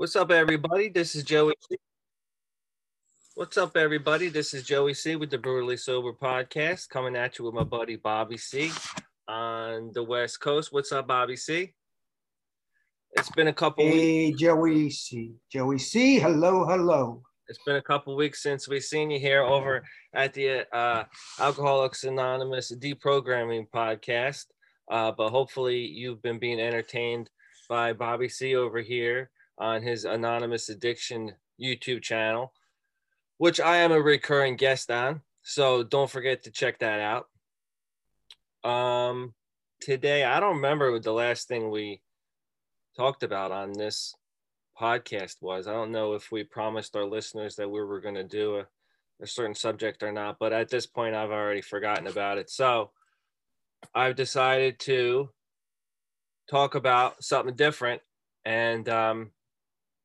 What's up, everybody? This is Joey. C. What's up, everybody? This is Joey C with the Brutally Sober podcast, coming at you with my buddy Bobby C on the West Coast. What's up, Bobby C? It's been a couple. weeks. Hey, Joey C. Joey C. Hello, hello. It's been a couple weeks since we've seen you here over at the uh, Alcoholics Anonymous deprogramming podcast. Uh, but hopefully, you've been being entertained by Bobby C over here on his Anonymous Addiction YouTube channel, which I am a recurring guest on. So don't forget to check that out. Um, today, I don't remember what the last thing we talked about on this podcast was. I don't know if we promised our listeners that we were going to do a, a certain subject or not, but at this point, I've already forgotten about it. So I've decided to talk about something different. And um,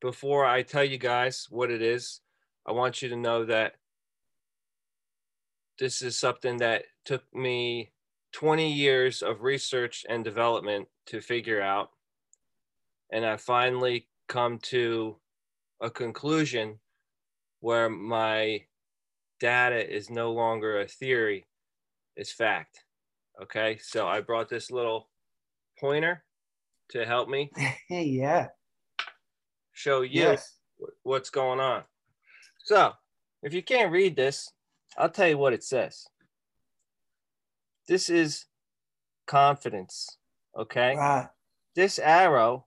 before I tell you guys what it is, I want you to know that this is something that took me 20 years of research and development to figure out. And I finally come to a conclusion where my data is no longer a theory, it's fact. Okay, so I brought this little pointer to help me yeah. Show you Yes. what's going on. So, if you can't read this, I'll tell you what it says. This is confidence. Okay. Right. This arrow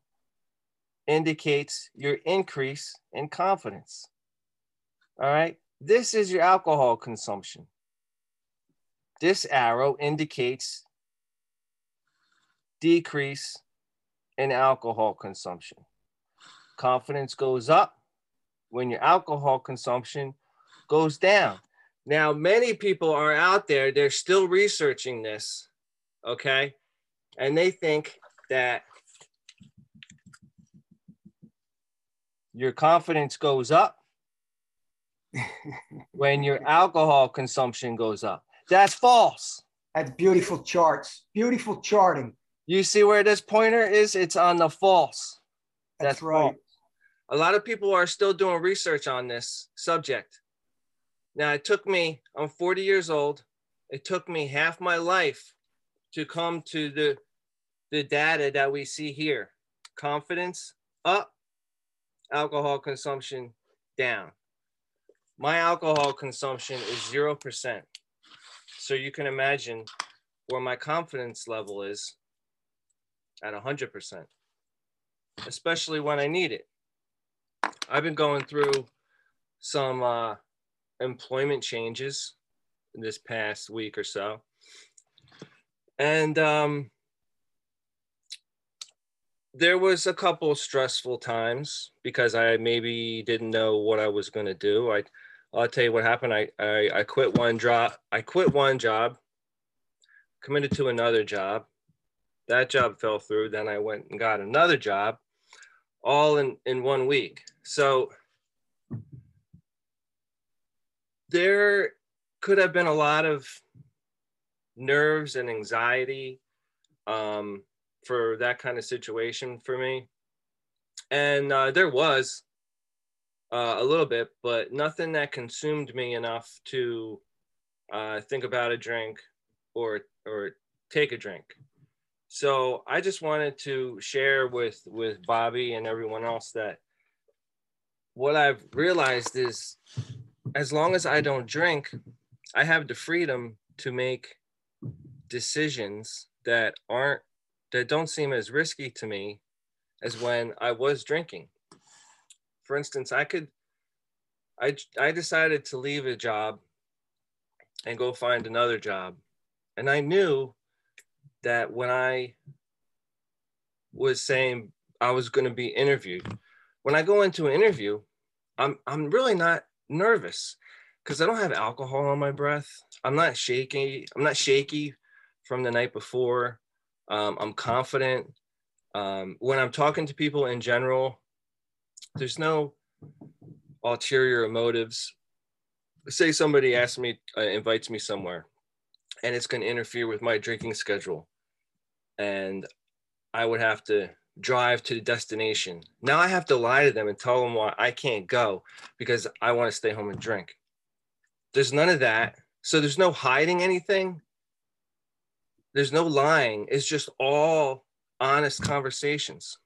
indicates your increase in confidence. All right. This is your alcohol consumption. This arrow indicates decrease in alcohol consumption. Confidence goes up when your alcohol consumption goes down. Now, many people are out there, they're still researching this, okay? And they think that your confidence goes up when your alcohol consumption goes up. That's false. That's beautiful charts. Beautiful charting. You see where this pointer is? It's on the false. That's, That's right. false. A lot of people are still doing research on this subject. Now, it took me, I'm 40 years old. It took me half my life to come to the, the data that we see here confidence up, alcohol consumption down. My alcohol consumption is 0%. So you can imagine where my confidence level is at 100%, especially when I need it. I've been going through some uh, employment changes this past week or so. And um, there was a couple stressful times because I maybe didn't know what I was going to do. I, I'll tell you what happened. I, I, I quit one job. I quit one job, committed to another job. That job fell through. Then I went and got another job all in, in one week. So there could have been a lot of nerves and anxiety um, for that kind of situation for me. And uh, there was uh, a little bit, but nothing that consumed me enough to uh, think about a drink or or take a drink. So I just wanted to share with with Bobby and everyone else that what I've realized is as long as I don't drink, I have the freedom to make decisions that aren't that don't seem as risky to me as when I was drinking. For instance, I could I I decided to leave a job and go find another job. And I knew that when I was saying I was going to be interviewed, when I go into an interview, I'm I'm really not nervous because I don't have alcohol on my breath. I'm not shaky. I'm not shaky from the night before. Um, I'm confident. Um, when I'm talking to people in general, there's no ulterior motives. Say somebody asks me, uh, invites me somewhere, and it's going to interfere with my drinking schedule, and I would have to drive to the destination. Now I have to lie to them and tell them why I can't go because I want to stay home and drink. There's none of that. So there's no hiding anything. There's no lying. It's just all honest conversations.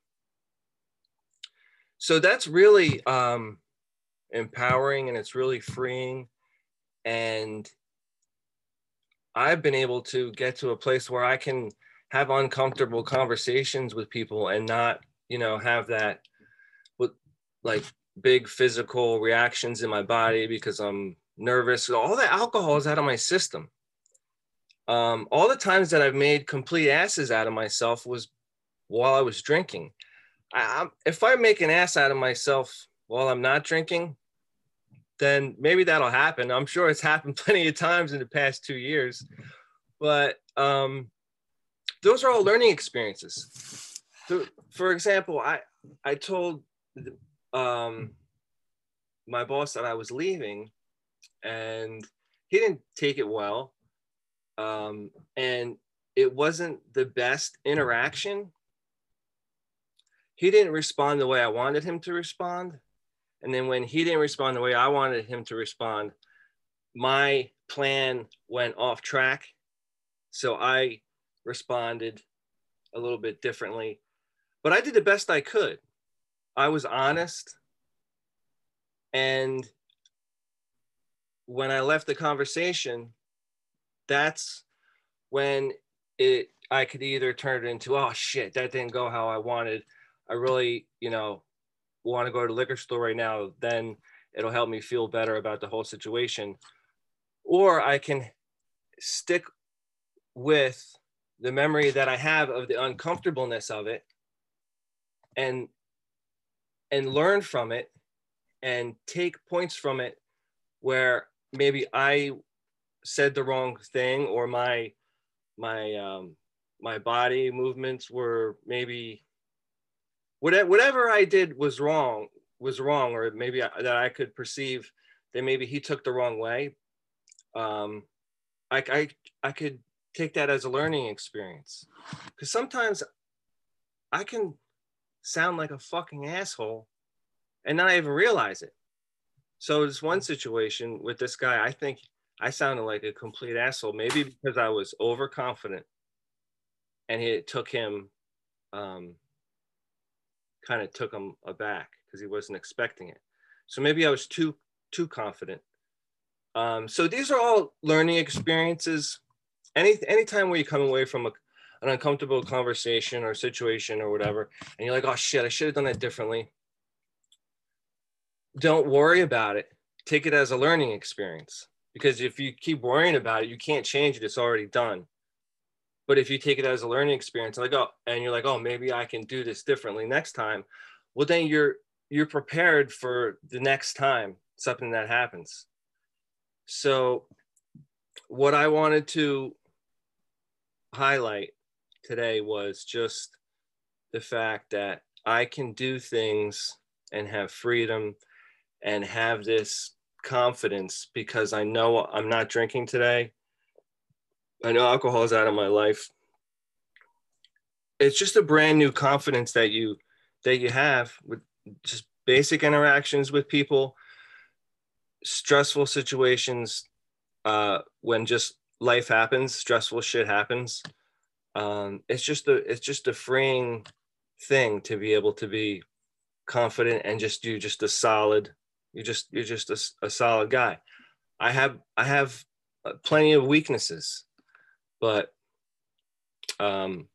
So that's really um, empowering and it's really freeing. And I've been able to get to a place where I can have uncomfortable conversations with people and not, you know, have that with like big physical reactions in my body because I'm nervous. All the alcohol is out of my system. Um, all the times that I've made complete asses out of myself was while I was drinking. I, if I make an ass out of myself while I'm not drinking, then maybe that'll happen. I'm sure it's happened plenty of times in the past two years, but um, those are all learning experiences. For example, I I told um, my boss that I was leaving, and he didn't take it well, um, and it wasn't the best interaction he didn't respond the way I wanted him to respond. And then when he didn't respond the way I wanted him to respond, my plan went off track. So I responded a little bit differently, but I did the best I could. I was honest. And when I left the conversation, that's when it I could either turn it into, oh shit, that didn't go how I wanted I really, you know, want to go to the liquor store right now, then it'll help me feel better about the whole situation. Or I can stick with the memory that I have of the uncomfortableness of it and and learn from it and take points from it where maybe I said the wrong thing or my my um my body movements were maybe whatever whatever I did was wrong was wrong, or maybe I, that I could perceive that maybe he took the wrong way. Um, I, I I could take that as a learning experience because sometimes I can sound like a fucking asshole and not even realize it. So this one situation with this guy, I think I sounded like a complete asshole, maybe because I was overconfident and it took him um, kind of took him aback because he wasn't expecting it. So maybe I was too too confident. Um, so these are all learning experiences. Any anytime where you come away from a, an uncomfortable conversation or situation or whatever, and you're like, oh shit, I should have done that differently. Don't worry about it. Take it as a learning experience. Because if you keep worrying about it, you can't change it. It's already done. But if you take it as a learning experience, like oh, and you're like, oh, maybe I can do this differently next time. Well, then you're you're prepared for the next time something that happens. So, what I wanted to highlight today was just the fact that I can do things and have freedom and have this confidence because I know I'm not drinking today I know alcohol is out of my life. It's just a brand new confidence that you that you have with just basic interactions with people, stressful situations, uh, when just life happens, stressful shit happens. Um, it's just a it's just a freeing thing to be able to be confident and just do just a solid. You just you're just a, a solid guy. I have I have uh, plenty of weaknesses but um,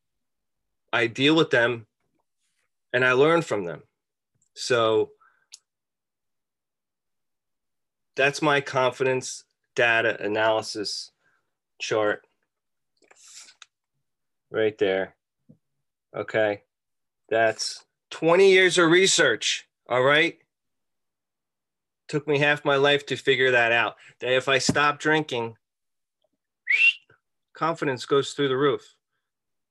I deal with them and I learn from them. So that's my confidence data analysis chart right there. Okay. That's 20 years of research. All right. Took me half my life to figure that out. That if I stop drinking, confidence goes through the roof.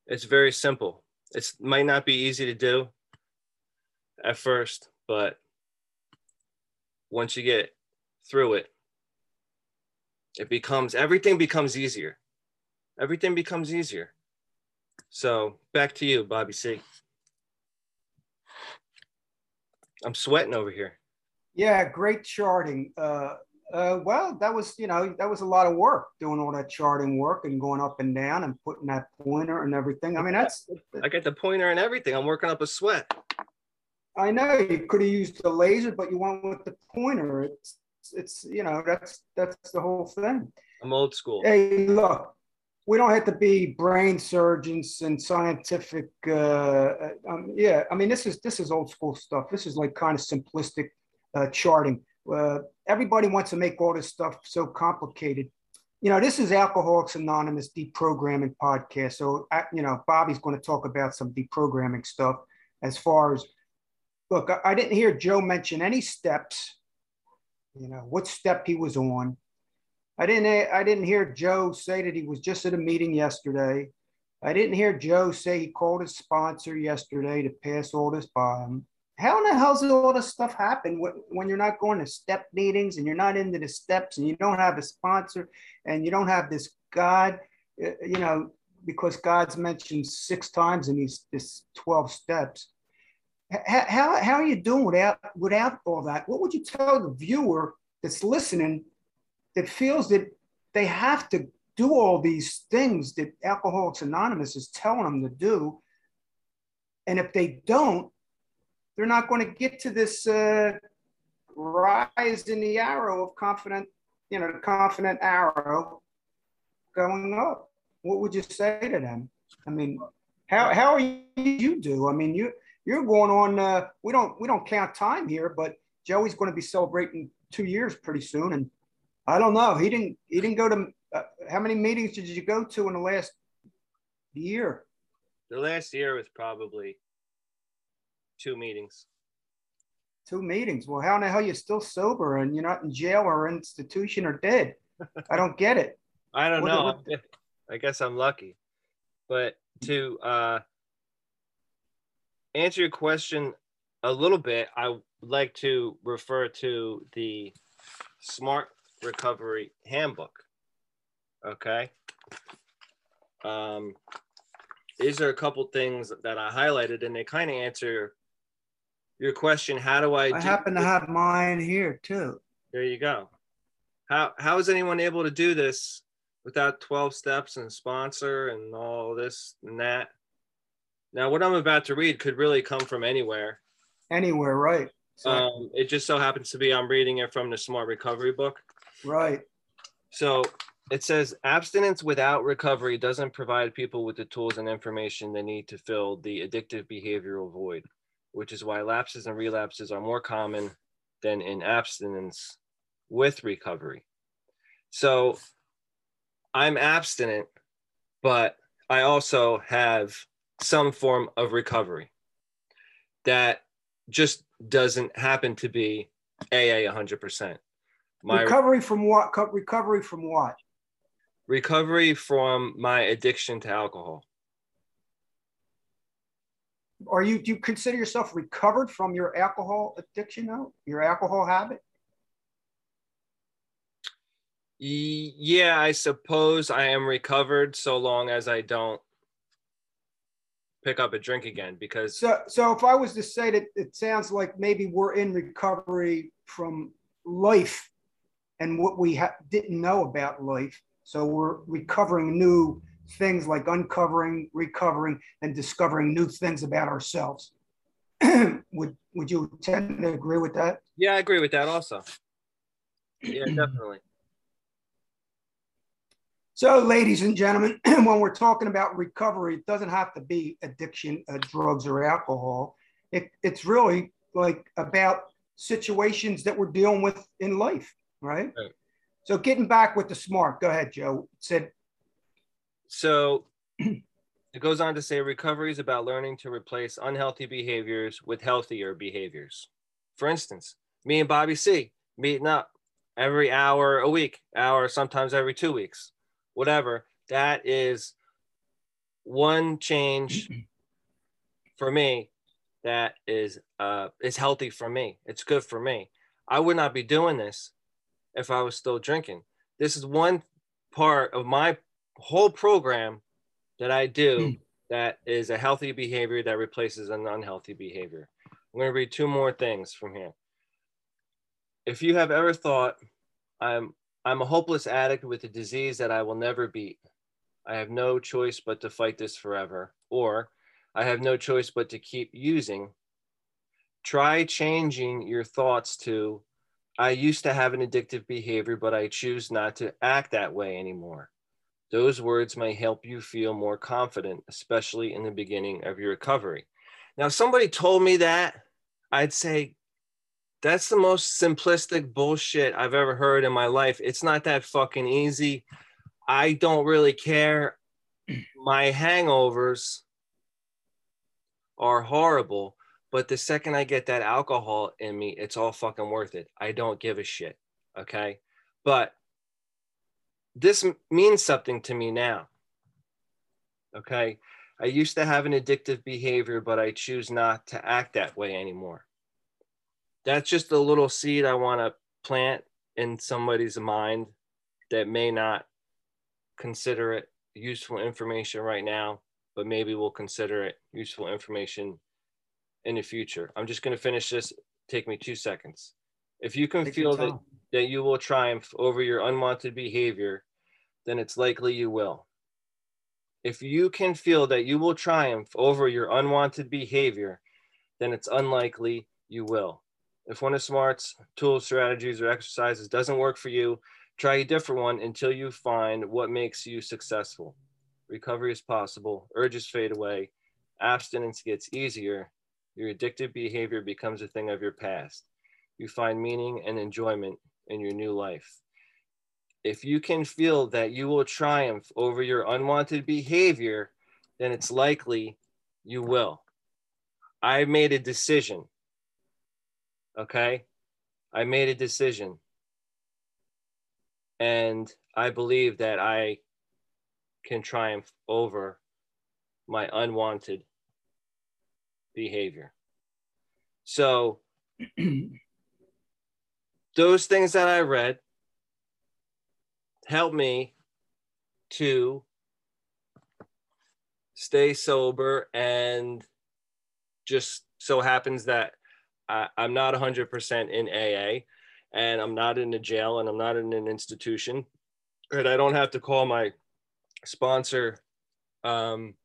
It's very simple. It might not be easy to do at first, but once you get through it, it becomes everything becomes easier. Everything becomes easier. So back to you, Bobby C. I'm sweating over here. Yeah, great charting. Uh, uh, well, that was you know that was a lot of work doing all that charting work and going up and down and putting that pointer and everything. I mean, that's I got the pointer and everything. I'm working up a sweat. I know you could have used the laser, but you went with the pointer. It's it's you know that's that's the whole thing. I'm old school. Hey, look, we don't have to be brain surgeons and scientific. Uh, uh, um, yeah, I mean this is this is old school stuff. This is like kind of simplistic uh, charting. Uh, everybody wants to make all this stuff so complicated. You know, this is Alcoholics Anonymous deprogramming podcast. So, uh, you know, Bobby's going to talk about some deprogramming stuff as far as look, I, I didn't hear Joe mention any steps, you know, what step he was on. I didn't I didn't hear Joe say that he was just at a meeting yesterday. I didn't hear Joe say he called his sponsor yesterday to pass all this by him. How in the hell does all this stuff happen when you're not going to step meetings and you're not into the steps and you don't have a sponsor and you don't have this God, you know, because God's mentioned six times in these this 12 steps how, how are you doing without without all that? What would you tell the viewer that's listening that feels that they have to do all these things that Alcoholics Anonymous is telling them to do, and if they don't, they're not going to get to this uh, rise in the arrow of confident, you know, the confident arrow going up. What would you say to them? I mean, how how are you do? I mean, you you're going on. Uh, we don't we don't count time here, but Joey's going to be celebrating two years pretty soon, and I don't know. He didn't he didn't go to uh, how many meetings did you go to in the last year? The last year was probably two meetings. Two meetings. Well, how in the hell are you still sober and you're not in jail or institution or dead? I don't get it. I don't what know. What, I guess I'm lucky. But to uh, answer your question a little bit, I would like to refer to the Smart Recovery Handbook. Okay. Um, these are a couple things that I highlighted, and they kind of answer your question. How do I? I happen to have mine here too. There you go. How how is anyone able to do this without twelve steps and sponsor and all this and that? Now, what I'm about to read could really come from anywhere. Anywhere, right? Um, it just so happens to be I'm reading it from the Smart Recovery book. Right. So it says abstinence without recovery doesn't provide people with the tools and information they need to fill the addictive behavioral void, which is why lapses and relapses are more common than in abstinence with recovery. So I'm abstinent, but I also have some form of recovery that just doesn't happen to be AA 100%. My recovery from what? Recovery from what? Recovery from my addiction to alcohol. Are you do you consider yourself recovered from your alcohol addiction now? Your alcohol habit? Yeah, I suppose I am recovered so long as I don't pick up a drink again because so so if i was to say that it sounds like maybe we're in recovery from life and what we ha- didn't know about life so we're recovering new things like uncovering recovering and discovering new things about ourselves. Would would you tend to agree with that? Yeah i agree with that also. Yeah definitely so, ladies and gentlemen, when we're talking about recovery, it doesn't have to be addiction, uh, drugs, or alcohol. It, it's really like about situations that we're dealing with in life, right? right? So, getting back with the smart, go ahead, Joe. Said. So, it goes on to say recovery is about learning to replace unhealthy behaviors with healthier behaviors. For instance, me and Bobby C meeting up every hour a week, hour sometimes every two weeks whatever. That is one change for me that is uh is healthy for me. It's good for me. I would not be doing this if I was still drinking. This is one part of my whole program that I do hmm. that is a healthy behavior that replaces an unhealthy behavior. I'm going to read two more things from here. If you have ever thought, I'm, I'm a hopeless addict with a disease that I will never beat, I have no choice but to fight this forever, or I have no choice but to keep using, try changing your thoughts to, I used to have an addictive behavior, but I choose not to act that way anymore. Those words may help you feel more confident, especially in the beginning of your recovery. Now, if somebody told me that, I'd say, that's the most simplistic bullshit I've ever heard in my life. It's not that fucking easy. I don't really care. My hangovers are horrible, but the second I get that alcohol in me, it's all fucking worth it. I don't give a shit. Okay. But this means something to me now. Okay. I used to have an addictive behavior, but I choose not to act that way anymore. That's just a little seed I want to plant in somebody's mind that may not consider it useful information right now, but maybe we'll consider it useful information in the future. I'm just going to finish this. Take me two seconds. If you can Take feel that, that you will triumph over your unwanted behavior, then it's likely you will. If you can feel that you will triumph over your unwanted behavior, then it's unlikely you will. If one of SMART's tools, strategies, or exercises doesn't work for you, try a different one until you find what makes you successful. Recovery is possible, urges fade away, abstinence gets easier, your addictive behavior becomes a thing of your past. You find meaning and enjoyment in your new life if you can feel that you will triumph over your unwanted behavior, then it's likely you will. I made a decision. Okay? I made a decision. And I believe that I can triumph over my unwanted behavior. So, those things that I read, help me to stay sober and just so happens that I, am not 100% in AA and I'm not in a jail and I'm not in an institution and I don't have to call my sponsor um,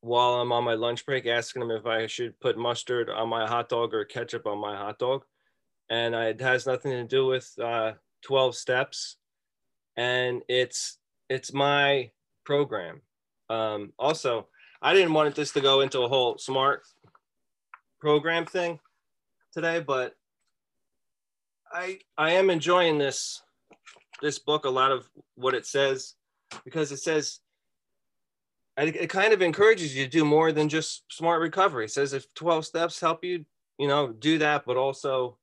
while I'm on my lunch break asking them if I should put mustard on my hot dog or ketchup on my hot dog. And it has nothing to do with uh, 12 steps and it's it's my program. Um, also, I didn't want this to go into a whole smart program thing today, but I I am enjoying this this book a lot of what it says because it says it kind of encourages you to do more than just smart recovery. It says if 12 steps help you, you know, do that, but also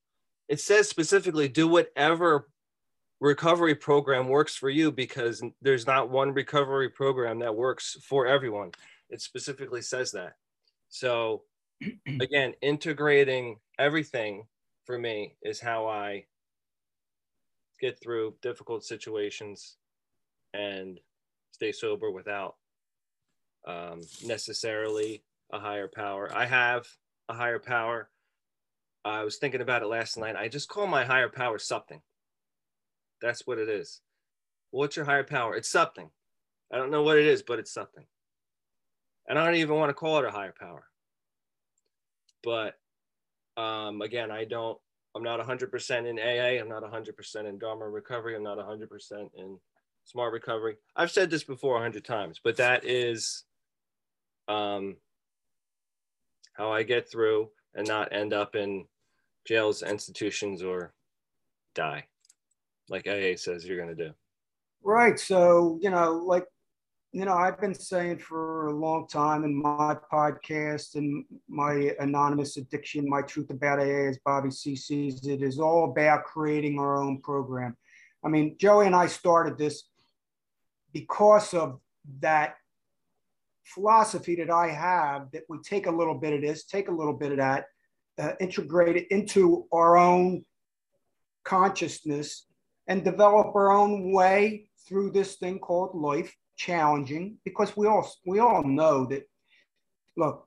it says specifically do whatever recovery program works for you because there's not one recovery program that works for everyone. It specifically says that. So, again, integrating everything for me is how I get through difficult situations and stay sober without um, necessarily a higher power. I have a higher power. I was thinking about it last night. I just call my higher power something. That's what it is. What's your higher power? It's something. I don't know what it is, but it's something. And I don't even want to call it a higher power. But um, again, I don't, I'm not 100% in AA. I'm not 100% in Dharma recovery. I'm not 100% in smart recovery. I've said this before 100 times, but that is um, how I get through and not end up in jails, institutions, or die like AA says you're going to do. Right. So, you know, like, you know, I've been saying for a long time in my podcast and my anonymous addiction, my truth about AA, as Bobby C sees it, is all about creating our own program. I mean, Joey and I started this because of that philosophy that I have that we take a little bit of this, take a little bit of that, uh, integrate it into our own consciousness and develop our own way through this thing called life challenging because we all we all know that look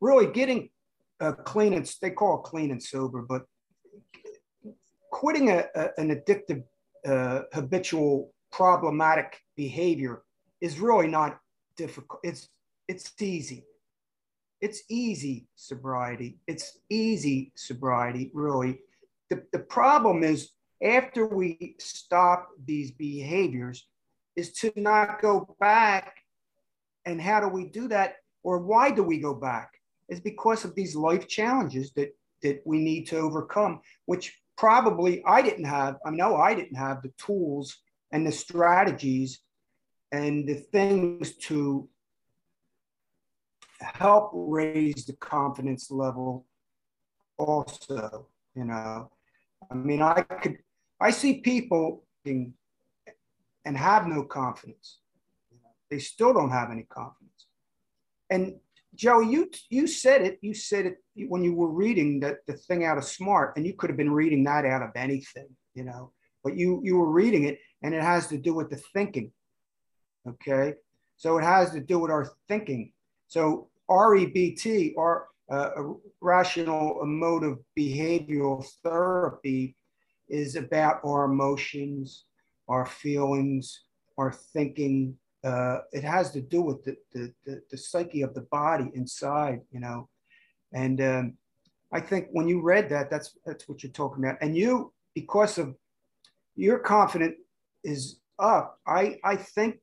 really getting uh, clean and they call clean and sober, but quitting a, a an addictive, uh, habitual, problematic behavior is really not difficult. It's it's easy. It's easy sobriety. It's easy sobriety, really. The, the problem is after we stop these behaviors, is to not go back. And how do we do that? Or why do we go back? Is because of these life challenges that that we need to overcome, which probably I didn't have. I know I didn't have the tools and the strategies and the things to help raise the confidence level also you know i mean i could i see people and have no confidence. They still don't have any confidence. And joe you you said it you said it when you were reading that the thing out of smart and you could have been reading that out of anything you know but you you were reading it and it has to do with the thinking okay? So it has to do with our thinking. So REBT, or uh, rational emotive behavioral therapy, is about our emotions, our feelings, our thinking. Uh, it has to do with the, the, the, the, psyche of the body inside, you know. And um, I think when you read that, that's that's what you're talking about. And you, because of your confidence is up, I I think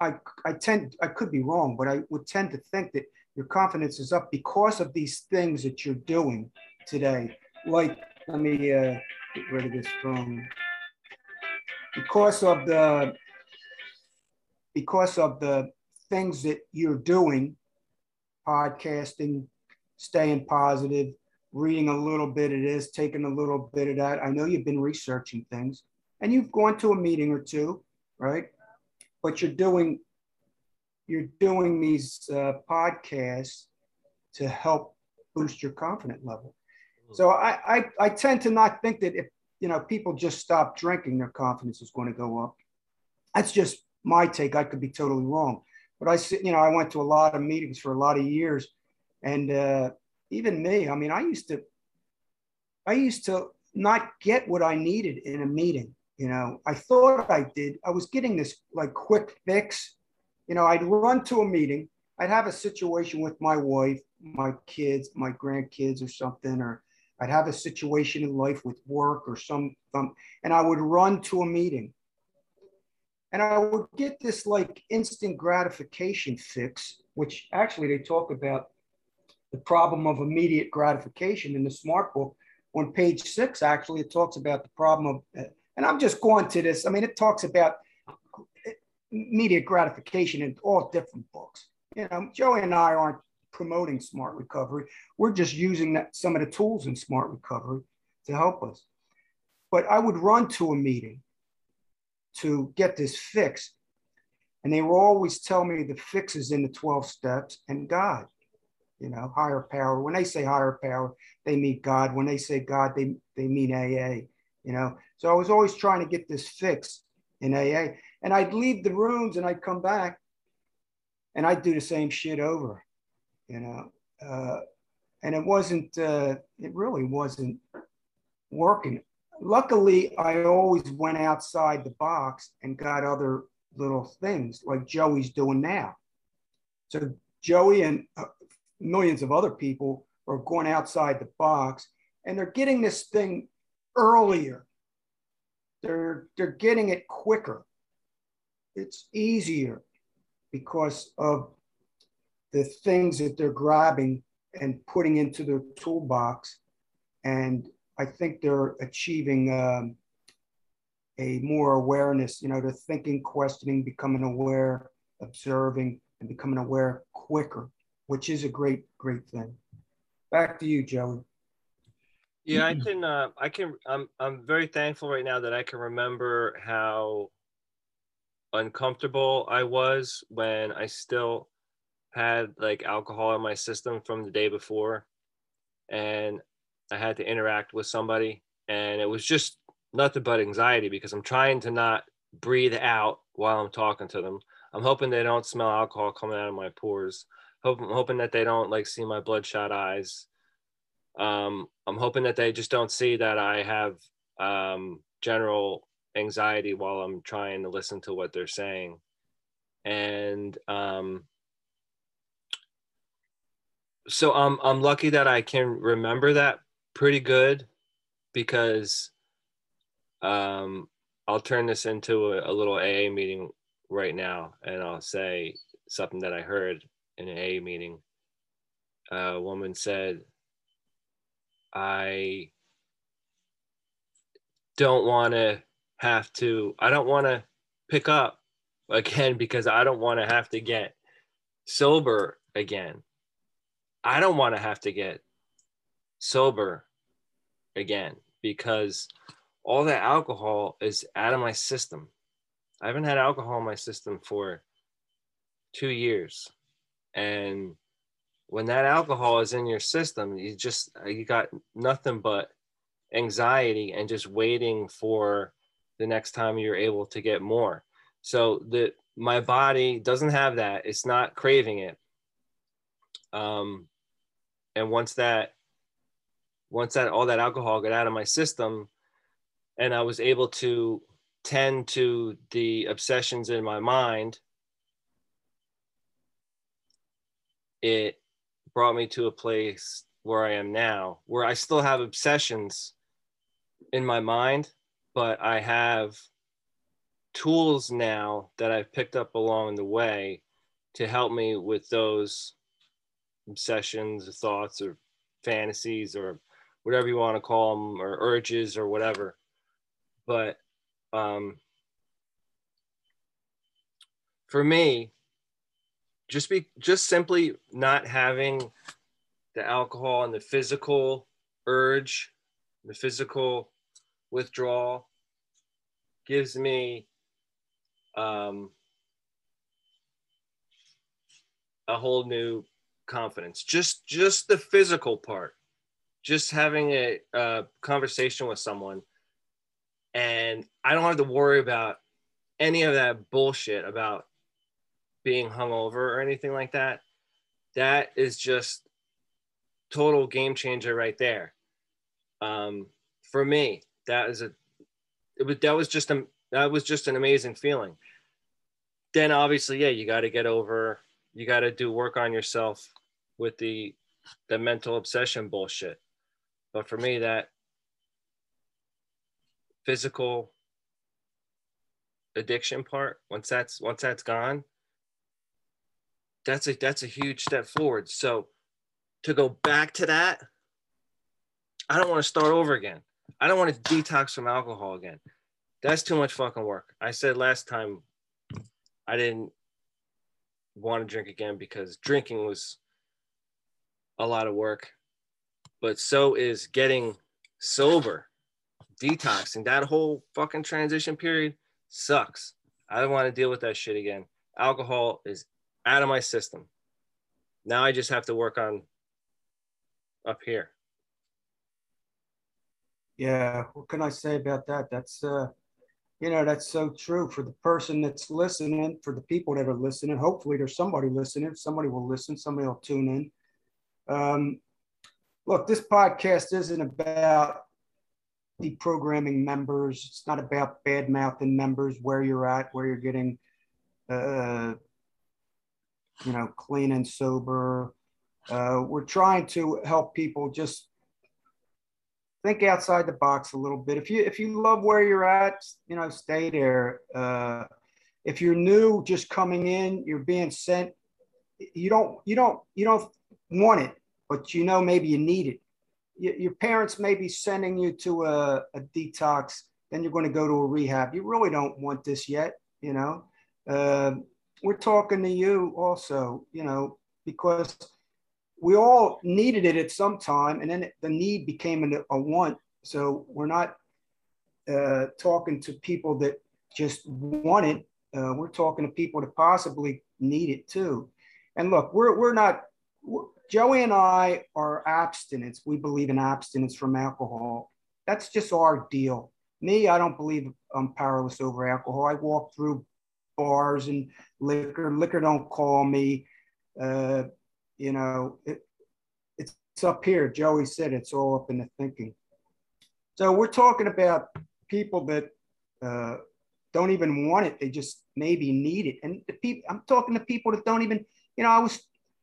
I I tend I could be wrong, but I would tend to think that your confidence is up because of these things that you're doing today. Like, let me uh, get rid of this phone. Because of the because of the things that you're doing, podcasting, staying positive, reading a little bit of this, taking a little bit of that. I know you've been researching things and you've gone to a meeting or two, right? But you're doing you're doing these uh, podcasts to help boost your confidence level. Mm-hmm. So I, I, I tend to not think that if you know people just stop drinking, their confidence is going to go up. That's just my take. I could be totally wrong, but I you know I went to a lot of meetings for a lot of years, and uh, even me. I mean, I used to I used to not get what I needed in a meeting. You know, I thought I did. I was getting this like quick fix you know, I'd run to a meeting. I'd have a situation with my wife, my kids, my grandkids, or something, or I'd have a situation in life with work or some, and I would run to a meeting. And I would get this like instant gratification fix, which actually they talk about the problem of immediate gratification in the smart book. On page six, actually, it talks about the problem of, uh, and I'm just going to this. I mean, it talks about immediate gratification in all different books. You know, Joey and I aren't promoting smart recovery. We're just using that, some of the tools in smart recovery to help us. But I would run to a meeting to get this fixed. And they will always tell me the fix is in the 12 steps and God, you know, higher power. When they say higher power, they mean God. When they say God, they, they mean AA, you know. So I was always trying to get this fix in AA. And I'd leave the rooms and I'd come back and I'd do the same shit over, you know. Uh, and it wasn't, uh, it really wasn't working. Luckily, I always went outside the box and got other little things like Joey's doing now. So Joey and uh, millions of other people are going outside the box and they're getting this thing earlier. They're, they're getting it quicker it's easier because of the things that they're grabbing and putting into their toolbox. And I think they're achieving um, a more awareness, you know, they're thinking, questioning, becoming aware, observing, and becoming aware quicker, which is a great, great thing. Back to you, Joey. Yeah, I can. Uh, I can. I'm. I'm very thankful right now that I can remember how uncomfortable I was when I still had like alcohol in my system from the day before and I had to interact with somebody and it was just nothing but anxiety because I'm trying to not breathe out while I'm talking to them. I'm hoping they don't smell alcohol coming out of my pores. Hope, I'm hoping that they don't like see my bloodshot eyes. um, I'm hoping that they just don't see that I have um, general anxiety while I'm trying to listen to what they're saying. And um, so I'm I'm lucky that I can remember that pretty good because um, I'll turn this into a, a little AA meeting right now, and I'll say something that I heard in an AA meeting. A woman said, "I don't want to have to. I don't want to pick up again because I don't want to have to get sober again." I don't want to have to get sober again because all that alcohol is out of my system. I haven't had alcohol in my system for two years. And when that alcohol is in your system, you just, uh, you got nothing but anxiety and just waiting for the next time you're able to get more. So the, my body doesn't have that. It's not craving it. Um, and once that once that all that alcohol got out of my system and i was able to tend to the obsessions in my mind it brought me to a place where i am now where i still have obsessions in my mind but i have tools now that i've picked up along the way to help me with those obsessions or thoughts or fantasies or whatever you want to call them or urges or whatever. But um, for me just be just simply not having the alcohol and the physical urge the physical withdrawal gives me um, a whole new confidence just just the physical part just having a, a conversation with someone. And i don't have to worry about any of that bullshit about being hungover or anything like that. That is just total game changer right there. Um, for me that is a it was that was just a that was just an amazing feeling. Then obviously yeah you got to get over you got to do work on yourself with the the mental obsession bullshit. But for me, that physical addiction part, once that's once that's gone, that's a that's a huge step forward. So to go back to that, I don't want to start over again. I don't want to detox from alcohol again. That's too much fucking work. I said last time I didn't want to drink again because drinking was a lot of work, but so is getting sober, detoxing. That whole fucking transition period sucks. I don't want to deal with that shit again. Alcohol is out of my system. Now I just have to work on up here. Yeah, what can I say about that? That's uh you know, that's so true for the person that's listening, for the people that are listening. Hopefully there's somebody listening, somebody will listen, somebody will tune in. Um, look, this podcast isn't about deprogramming members. It's not about bad mouthing members where you're at, where you're getting, uh, you know, clean and sober. Uh, we're trying to help people just think outside the box a little bit. If you if you love where you're at, you know, stay there. Uh, if you're new, just coming in, you're being sent. You don't you don't you don't want it but you know maybe you need it. your parents may be sending you to a, a, detox, then you're going to go to a rehab. You really don't want this yet, you know. Uh, we're talking to you also, you know, because we all needed it at some time, and then the need became a, a want. So we're not uh, talking to people that just want it. Uh, we're talking to people that possibly need it too. And look, we're we're not. We're, Joey and I are abstinence. We believe in abstinence from alcohol. That's just our deal. Me, I don't believe I'm powerless over alcohol. I walk through bars and liquor. Liquor don't call me. Uh, you know, it, it's it's up here. Joey said it's all up in the thinking. So we're talking about people that uh, don't even want it; they just maybe need it. And the people, I'm talking to people that don't even, you know, I was,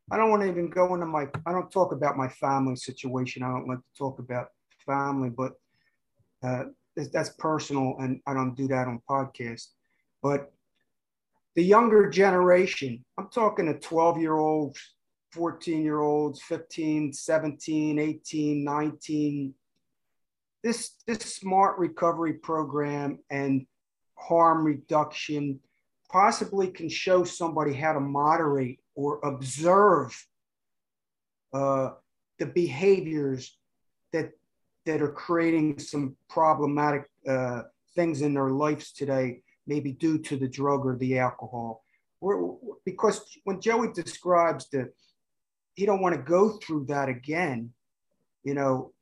I don't want to even go into my, I don't talk about my family situation. I don't like to talk about family, but uh, that's personal, and I don't do that on podcast. But the younger generation, I'm talking to 12 year olds, 14 year olds, 15, 17, 18, 19. This, this smart recovery program and harm reduction possibly can show somebody how to moderate or observe uh, the behaviors that that are creating some problematic uh, things in their lives today, maybe due to the drug or the alcohol. We're, because when Joey describes that he don't want to go through that again, you know,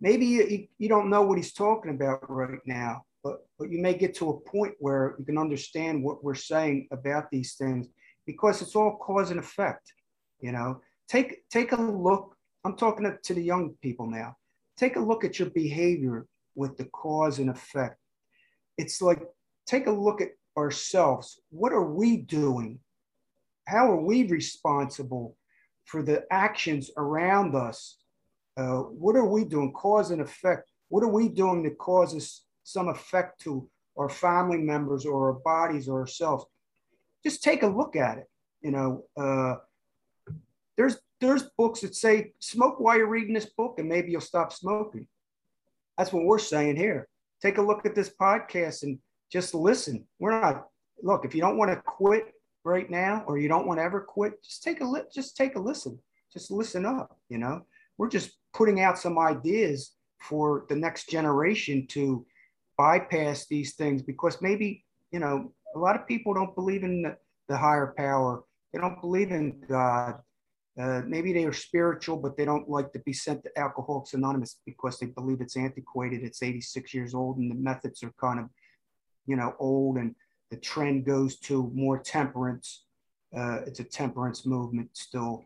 maybe you, you don't know what he's talking about right now, but, but you may get to a point where you can understand what we're saying about these things because it's all cause and effect, you know. Take, take a look I'm talking to, to the young people now. Take a look at your behavior with the cause and effect. It's like, take a look at ourselves. What are we doing? How are we responsible for the actions around us? Uh, what are we doing? Cause and effect. What are we doing that causes some effect to our family members or our bodies or ourselves? Just take a look at it. You know, uh, there's there's books that say smoke while you're reading this book and maybe you'll stop smoking. That's what we're saying here. Take a look at this podcast and just listen. We're not look, if you don't want to quit right now or you don't want to ever quit, just take a li- just take a listen. Just listen up, you know. We're just putting out some ideas for the next generation to bypass these things because maybe, you know, a lot of people don't believe in the, the higher power. They don't believe in God uh, maybe they are spiritual, but they don't like to be sent to Alcoholics Anonymous because they believe it's antiquated. It's 86 years old, and the methods are kind of, you know, old, and the trend goes to more temperance. Uh, it's a temperance movement still.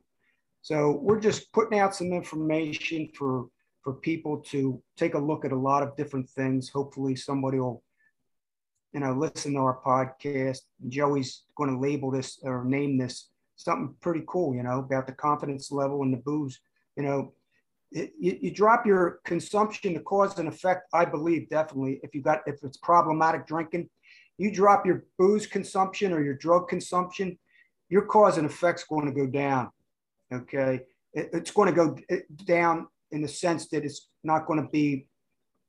So we're just putting out some information for for people to take a look at a lot of different things. Hopefully, somebody will, you know, listen to our podcast. Joey's going to label this or name this something pretty cool, you know, about the confidence level and the booze. You know, it, you, you, drop your consumption, the cause and effect. I believe definitely if you got if it's problematic drinking, you drop your booze consumption or your drug consumption, your cause and effect's going to go down. Okay, it, it's going to go down in the sense that it's not going to be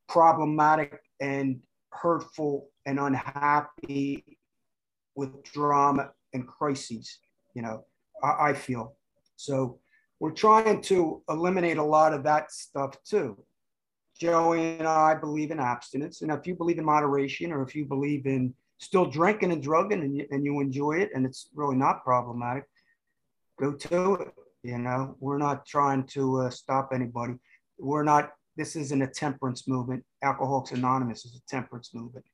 problematic and hurtful and unhappy with drama and crises you know, I, I feel. So we're trying to eliminate a lot of that stuff too. Joey and I believe in abstinence. And if you believe in moderation or if you believe in still drinking and drugging and and you enjoy it and it's really not problematic, go to it. You know, we're not trying to uh, stop anybody. We're not, this isn't a temperance movement. Alcoholics Anonymous is a temperance movement.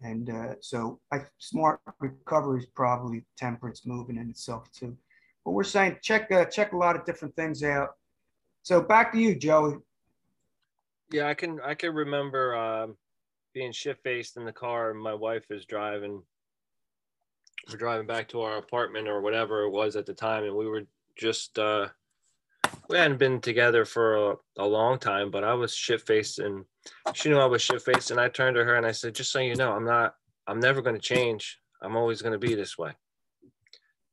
And uh, so I, smart recovery is probably temperance movement in itself too. But we're saying check uh, check a lot of different things out. So back to you, Joey. Yeah, I can I can remember um, being shit faced in the car, and my wife is driving. We're driving back to our apartment or whatever it was at the time, and we were just uh, we hadn't been together for a, a long time, but I was shit faced and she knew I was shit faced. And I turned to her and I said, just so you know, I'm not, I'm never going to change. I'm always going to be this way.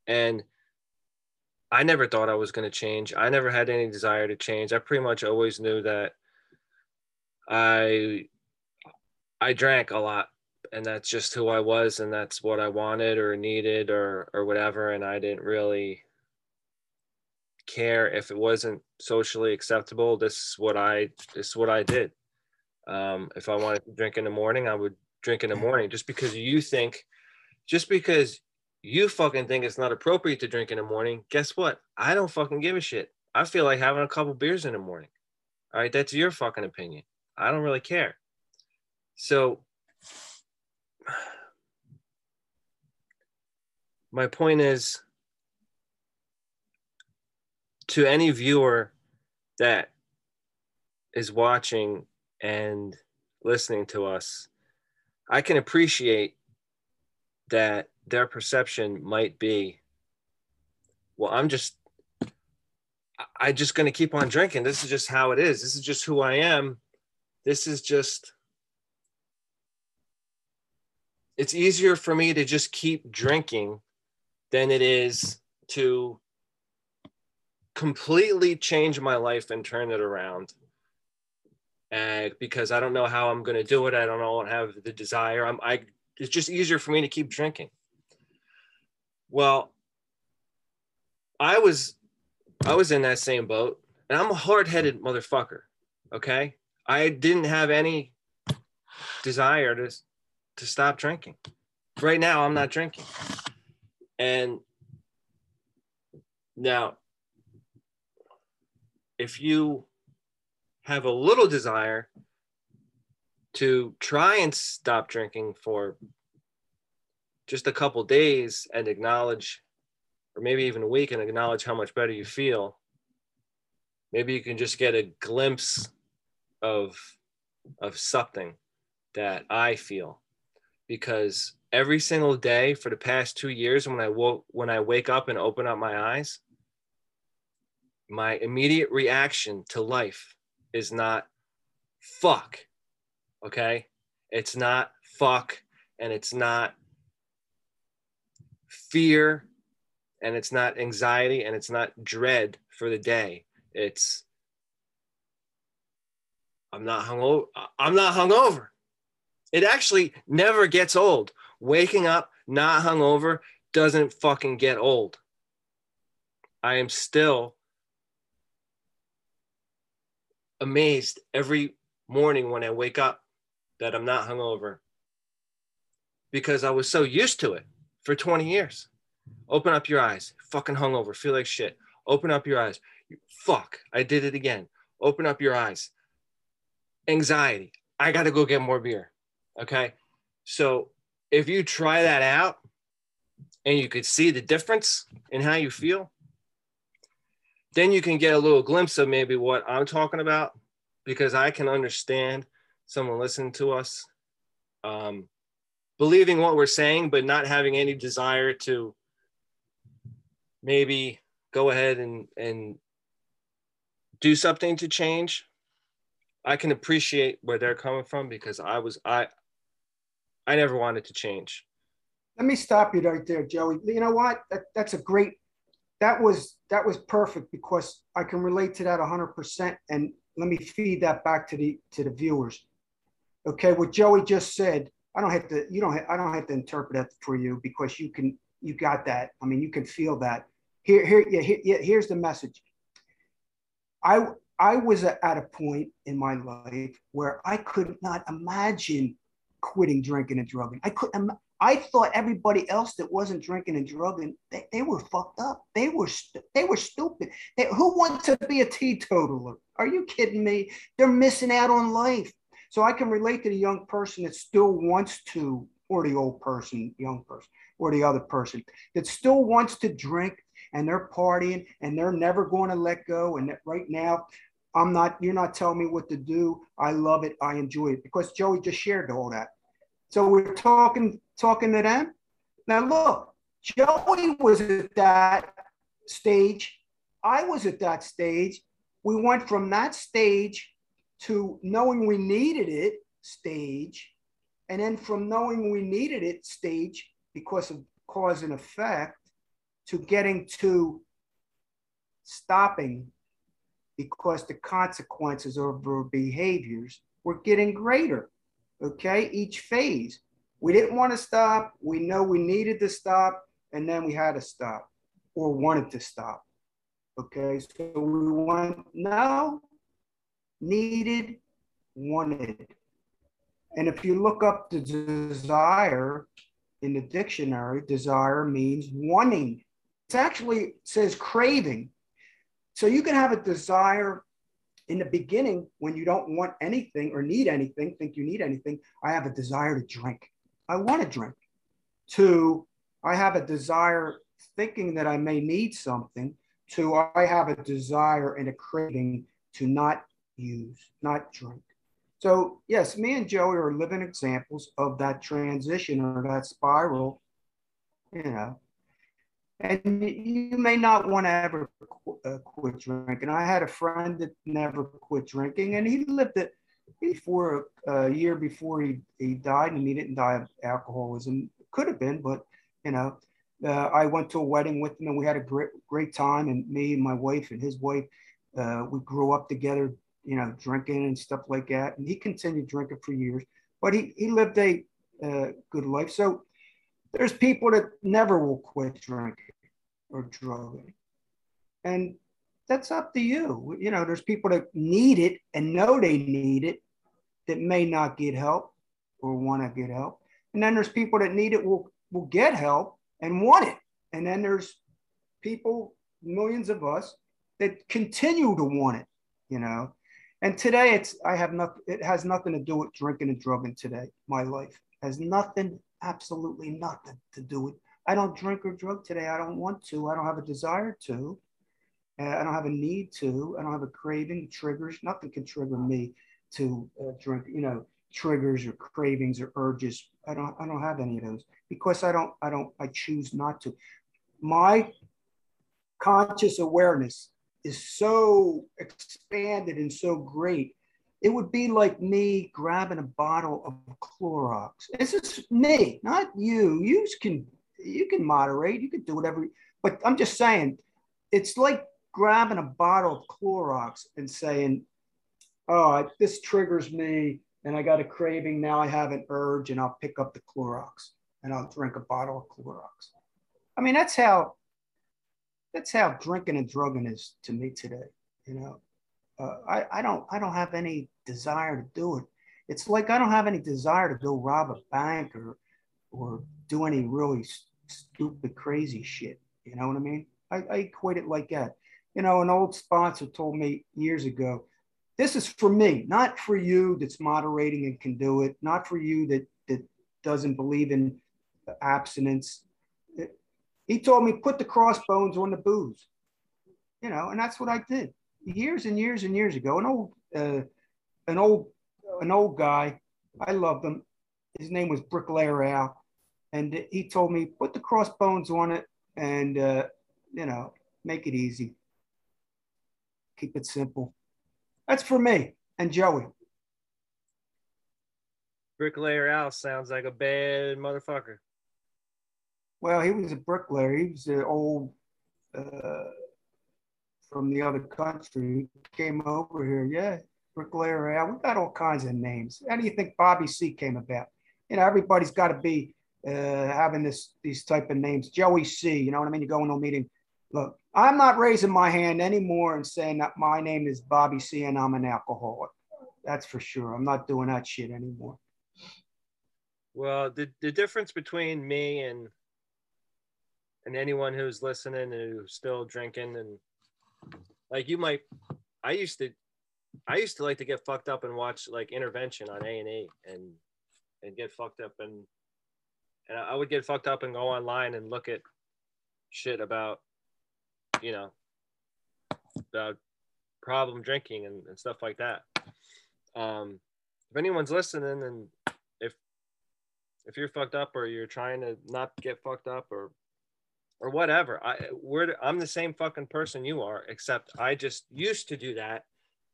And I never thought I was going to change. I never had any desire to change. I pretty much always knew that I, I drank a lot and that's just who I was and that's what I wanted or needed or, or whatever. And I didn't really care if it wasn't socially acceptable. This is what I this is what I did. Um, if I wanted to drink in the morning, I would drink in the morning. Just because you think, just because you fucking think it's not appropriate to drink in the morning, guess what? I don't fucking give a shit. I feel like having a couple beers in the morning. All right, that's your fucking opinion. I don't really care. So my point is to any viewer that is watching and listening to us, I can appreciate that their perception might be, well, I'm just, I'm just going to keep on drinking. This is just how it is. This is just who I am. This is just, it's easier for me to just keep drinking than it is to completely change my life and turn it around. And because I don't know how I'm going to do it. I don't know. I have the desire. I'm, I, it's just easier for me to keep drinking. Well, I was, I was in that same boat and I'm a hard headed motherfucker. Okay. I didn't have any desire to, to stop drinking. Right now, I'm not drinking. And now, if you have a little desire to try and stop drinking for just a couple days and acknowledge or maybe even a week and acknowledge how much better you feel maybe you can just get a glimpse of of something that i feel. Because every single day for the past 2 years when i woke when i wake up and open up my eyes my immediate reaction to life is not fuck. Okay? It's not fuck and it's not fear and it's not anxiety and it's not dread for the day. It's I'm not hungover. I'm not hungover. It actually never gets old. Waking up not hungover doesn't fucking get old. I am still amazed every morning when I wake up that I'm not hungover because I was so used to it for 20 years. Open up your eyes, fucking hungover, feel like shit. Open up your eyes. Fuck, I did it again. Open up your eyes. Anxiety. I got to go get more beer. Okay. So if you try that out and you could see the difference in how you feel, then you can get a little glimpse of maybe what I'm talking about because I can understand someone listening to us um, believing what we're saying, but not having any desire to maybe go ahead and, and do something to change. I can appreciate where they're coming from because I was I I never wanted to change. Let me stop you right there, Joey. You know what? That, that's a great that was that was perfect because I can relate to that 100% and let me feed that back to the to the viewers. Okay, what Joey just said, I don't have to you don't have, I don't have to interpret that for you because you can you got that. I mean, you can feel that. Here here yeah, here, here's the message. I I was at a point in my life where I could not imagine quitting drinking and drugging. I couldn't I thought everybody else that wasn't drinking and drugging, they, they were fucked up. They were they were stupid. They, who wants to be a teetotaler? Are you kidding me? They're missing out on life. So I can relate to the young person that still wants to, or the old person, young person, or the other person that still wants to drink and they're partying and they're never going to let go. And right now, I'm not, you're not telling me what to do. I love it. I enjoy it because Joey just shared all that. So we're talking talking to them. Now look, Joey was at that stage. I was at that stage. We went from that stage to knowing we needed it stage, and then from knowing we needed it stage because of cause and effect to getting to stopping because the consequences of our behaviors were getting greater okay, each phase. We didn't want to stop. We know we needed to stop, and then we had to stop or wanted to stop. Okay, so we want now, needed, wanted. And if you look up the desire in the dictionary, desire means wanting. It actually says craving. So you can have a desire in the beginning, when you don't want anything or need anything, think you need anything, I have a desire to drink. I want to drink. Two, I have a desire thinking that I may need something to I have a desire and a craving to not use, not drink. So, yes, me and Joey are living examples of that transition or that spiral, you know. And you may not want to ever qu- uh, quit drinking. I had a friend that never quit drinking, and he lived it before a year before he, he died, and he didn't die of alcoholism. Could have been, but you know, uh, I went to a wedding with him, and we had a great great time. And me and my wife and his wife, uh, we grew up together, you know, drinking and stuff like that. And he continued drinking for years, but he, he lived a uh, good life. So there's people that never will quit drinking or drugging. And that's up to you. You know, there's people that need it and know they need it that may not get help or want to get help. And then there's people that need it will will get help and want it. And then there's people, millions of us, that continue to want it, you know. And today it's I have nothing, it has nothing to do with drinking and drugging today. My life has nothing, absolutely nothing to do with. I don't drink or drug today. I don't want to. I don't have a desire to. Uh, I don't have a need to. I don't have a craving, triggers. Nothing can trigger me to uh, drink, you know, triggers or cravings or urges. I don't I don't have any of those because I don't I don't I choose not to. My conscious awareness is so expanded and so great. It would be like me grabbing a bottle of Clorox. This is me, not you. You can you can moderate, you can do whatever, but I'm just saying, it's like grabbing a bottle of Clorox and saying, "Oh, this triggers me, and I got a craving. Now I have an urge, and I'll pick up the Clorox and I'll drink a bottle of Clorox." I mean, that's how that's how drinking and drugging is to me today. You know, uh, I, I don't I don't have any desire to do it. It's like I don't have any desire to go rob a bank or or do any really stupid crazy shit. You know what I mean? I, I equate it like that. You know, an old sponsor told me years ago, this is for me, not for you that's moderating and can do it, not for you that that doesn't believe in abstinence he told me put the crossbones on the booze, you know, and that's what I did years and years and years ago. An old, uh, an old, an old guy. I loved him. His name was Bricklayer Al, and he told me put the crossbones on it and uh, you know make it easy. Keep it simple. That's for me and Joey. Bricklayer Al sounds like a bad motherfucker. Well, he was a bricklayer. He was an old uh, from the other country. He came over here. Yeah, bricklayer. Yeah, we got all kinds of names. How do you think Bobby C came about? You know, everybody's got to be uh, having this these type of names. Joey C. You know what I mean? You go into a meeting. Look, I'm not raising my hand anymore and saying that my name is Bobby C. and I'm an alcoholic. That's for sure. I'm not doing that shit anymore. Well, the, the difference between me and and anyone who's listening and who's still drinking and like you might i used to i used to like to get fucked up and watch like intervention on a&e and and get fucked up and and i would get fucked up and go online and look at shit about you know the problem drinking and, and stuff like that um if anyone's listening and if if you're fucked up or you're trying to not get fucked up or or whatever. I we're I'm the same fucking person you are, except I just used to do that,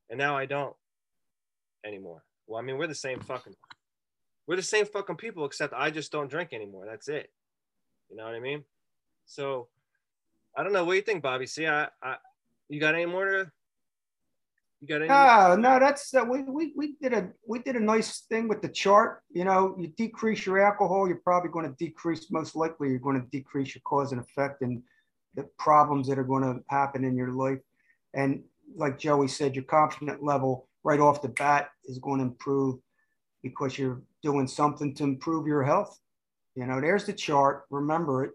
and now I don't anymore. Well, I mean, we're the same fucking we're the same fucking people, except I just don't drink anymore. That's it. You know what I mean? So I don't know. What do you think, Bobby? See, I, I you got any more to you got any? No, no, that's uh, we, we we did a we did a nice thing with the chart. You know, you decrease your alcohol, you're probably going to decrease. Most likely, you're going to decrease your cause and effect and the problems that are going to happen in your life. And like Joey said, your confidence level right off the bat is going to improve because you're doing something to improve your health. You know, there's the chart. Remember it.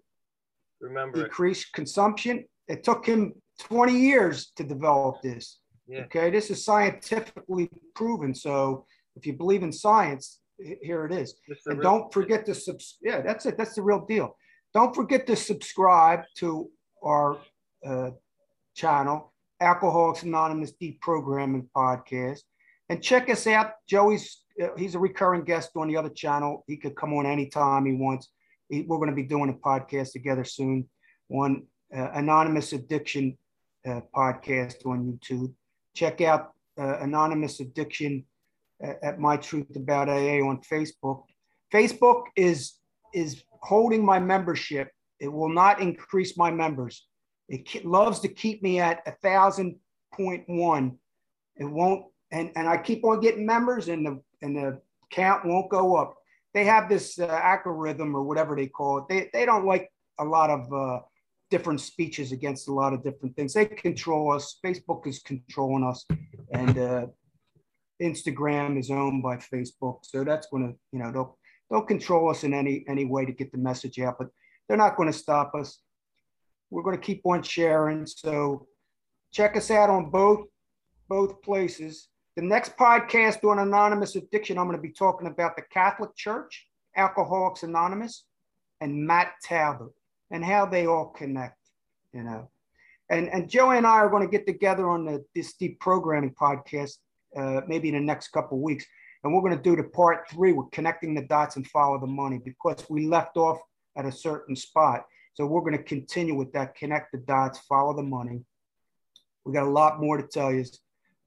Remember decrease it. consumption. It took him 20 years to develop this yeah. Okay, this is scientifically proven. So if you believe in science, here it is. And don't forget to subs. Yeah, that's it. That's the real deal. Don't forget to subscribe to our uh, channel, Alcoholics Anonymous Deprogramming Podcast. And check us out. Joey's uh, he's a recurring guest on the other channel. He could come on anytime he wants. We're going to be doing a podcast together soon on uh, Anonymous Addiction uh, podcast on YouTube. Check out uh, Anonymous Addiction at, at My Truth About AA on Facebook. Facebook is is holding my membership. It will not increase my members. It loves to keep me at a thousand point one. It won't, and, and I keep on getting members, and the and the count won't go up. They have this uh, algorithm or whatever they call it. They they don't like a lot of uh, different speeches against a lot of different things. They control us. Facebook is controlling us, and uh, Instagram is owned by Facebook. So that's going to, you know, they'll they'll control us in any any way to get the message out, but they're not going to stop us. We're going to keep on sharing. So check us out on both both places. The next podcast on anonymous addiction, I'm going to be talking about the Catholic Church, Alcoholics Anonymous, and Matt Talbot, and how they all connect. You know, and and Joey and I are going to get together on the this deprogramming podcast uh, maybe in the next couple weeks, and we're going to do the part three with connecting the dots and follow the money because we left off at a certain spot. So we're going to continue with that, connect the dots, follow the money. We got a lot more to tell you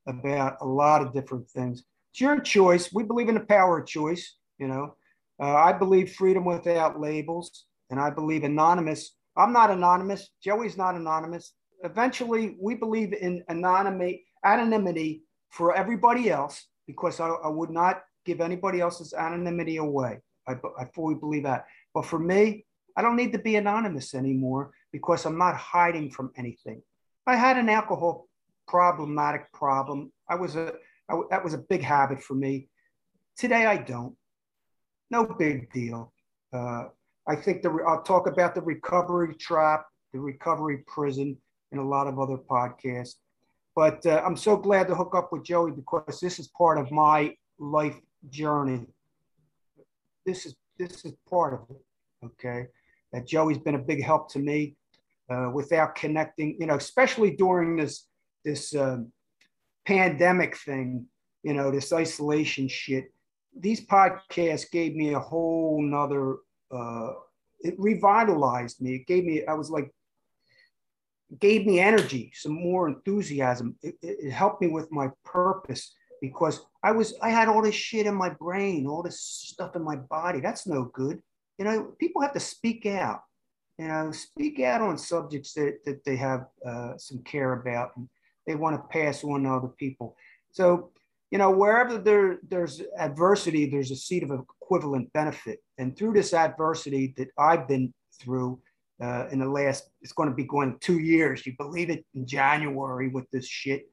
about a lot of different things. It's your choice. We believe in the power of choice. You know, uh, I believe freedom without labels, and I believe anonymous. I'm not anonymous. Joey's not anonymous. Eventually, we believe in anonymity, anonymity for everybody else because I, I would not give anybody else's anonymity away. I, I fully believe that. But for me, I don't need to be anonymous anymore because I'm not hiding from anything. I had an alcohol problematic problem. I was a I, that was a big habit for me. Today I don't. No big deal. Uh, I think the I'll talk about the recovery trap, the recovery prison, and a lot of other podcasts. But uh, I'm so glad to hook up with Joey because this is part of my life journey. This is this is part of it. Okay, that Joey's been a big help to me. Uh, without connecting, you know, especially during this this um, pandemic thing, you know, this isolation shit. These podcasts gave me a whole nother. Uh, it revitalized me. It gave me. I was like gave me energy, some more enthusiasm. It, it, helped me with my purpose because I was I had all this shit in my brain, all this stuff in my body. That's no good. You know, people have to speak out. You know, speak out on subjects that, that they have uh, some care about and they want to pass on to other people. So, you know, wherever there, there's adversity, there's a seed of equivalent benefit. And through this adversity that I've been through, uh, in the last, it's going to be going two years. You believe it in January with this shit.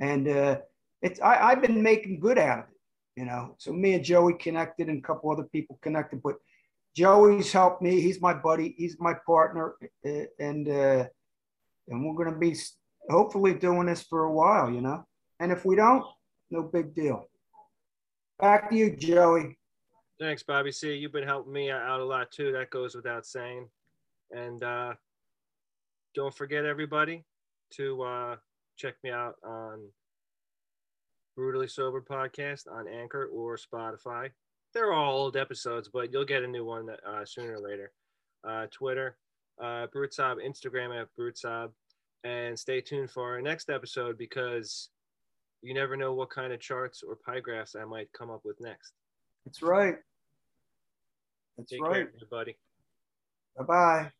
And uh, it's, I, I've been making good out of it, you know. So me and Joey connected and a couple other people connected, but Joey's helped me. He's my buddy. He's my partner. Uh, and, uh, and we're going to be hopefully doing this for a while, you know. And if we don't, no big deal. Back to you, Joey. Thanks, Bobby C. You've been helping me out a lot too. That goes without saying. And uh, don't forget, everybody, to uh, check me out on Brutally Sober Podcast on Anchor or Spotify. They're all old episodes, but you'll get a new one uh, sooner or later. Uh, Twitter, uh, Brutsob, Instagram at Brutsob, and stay tuned for our next episode because you never know what kind of charts or pie graphs I might come up with next. That's right. That's Take right, care, everybody. Bye bye.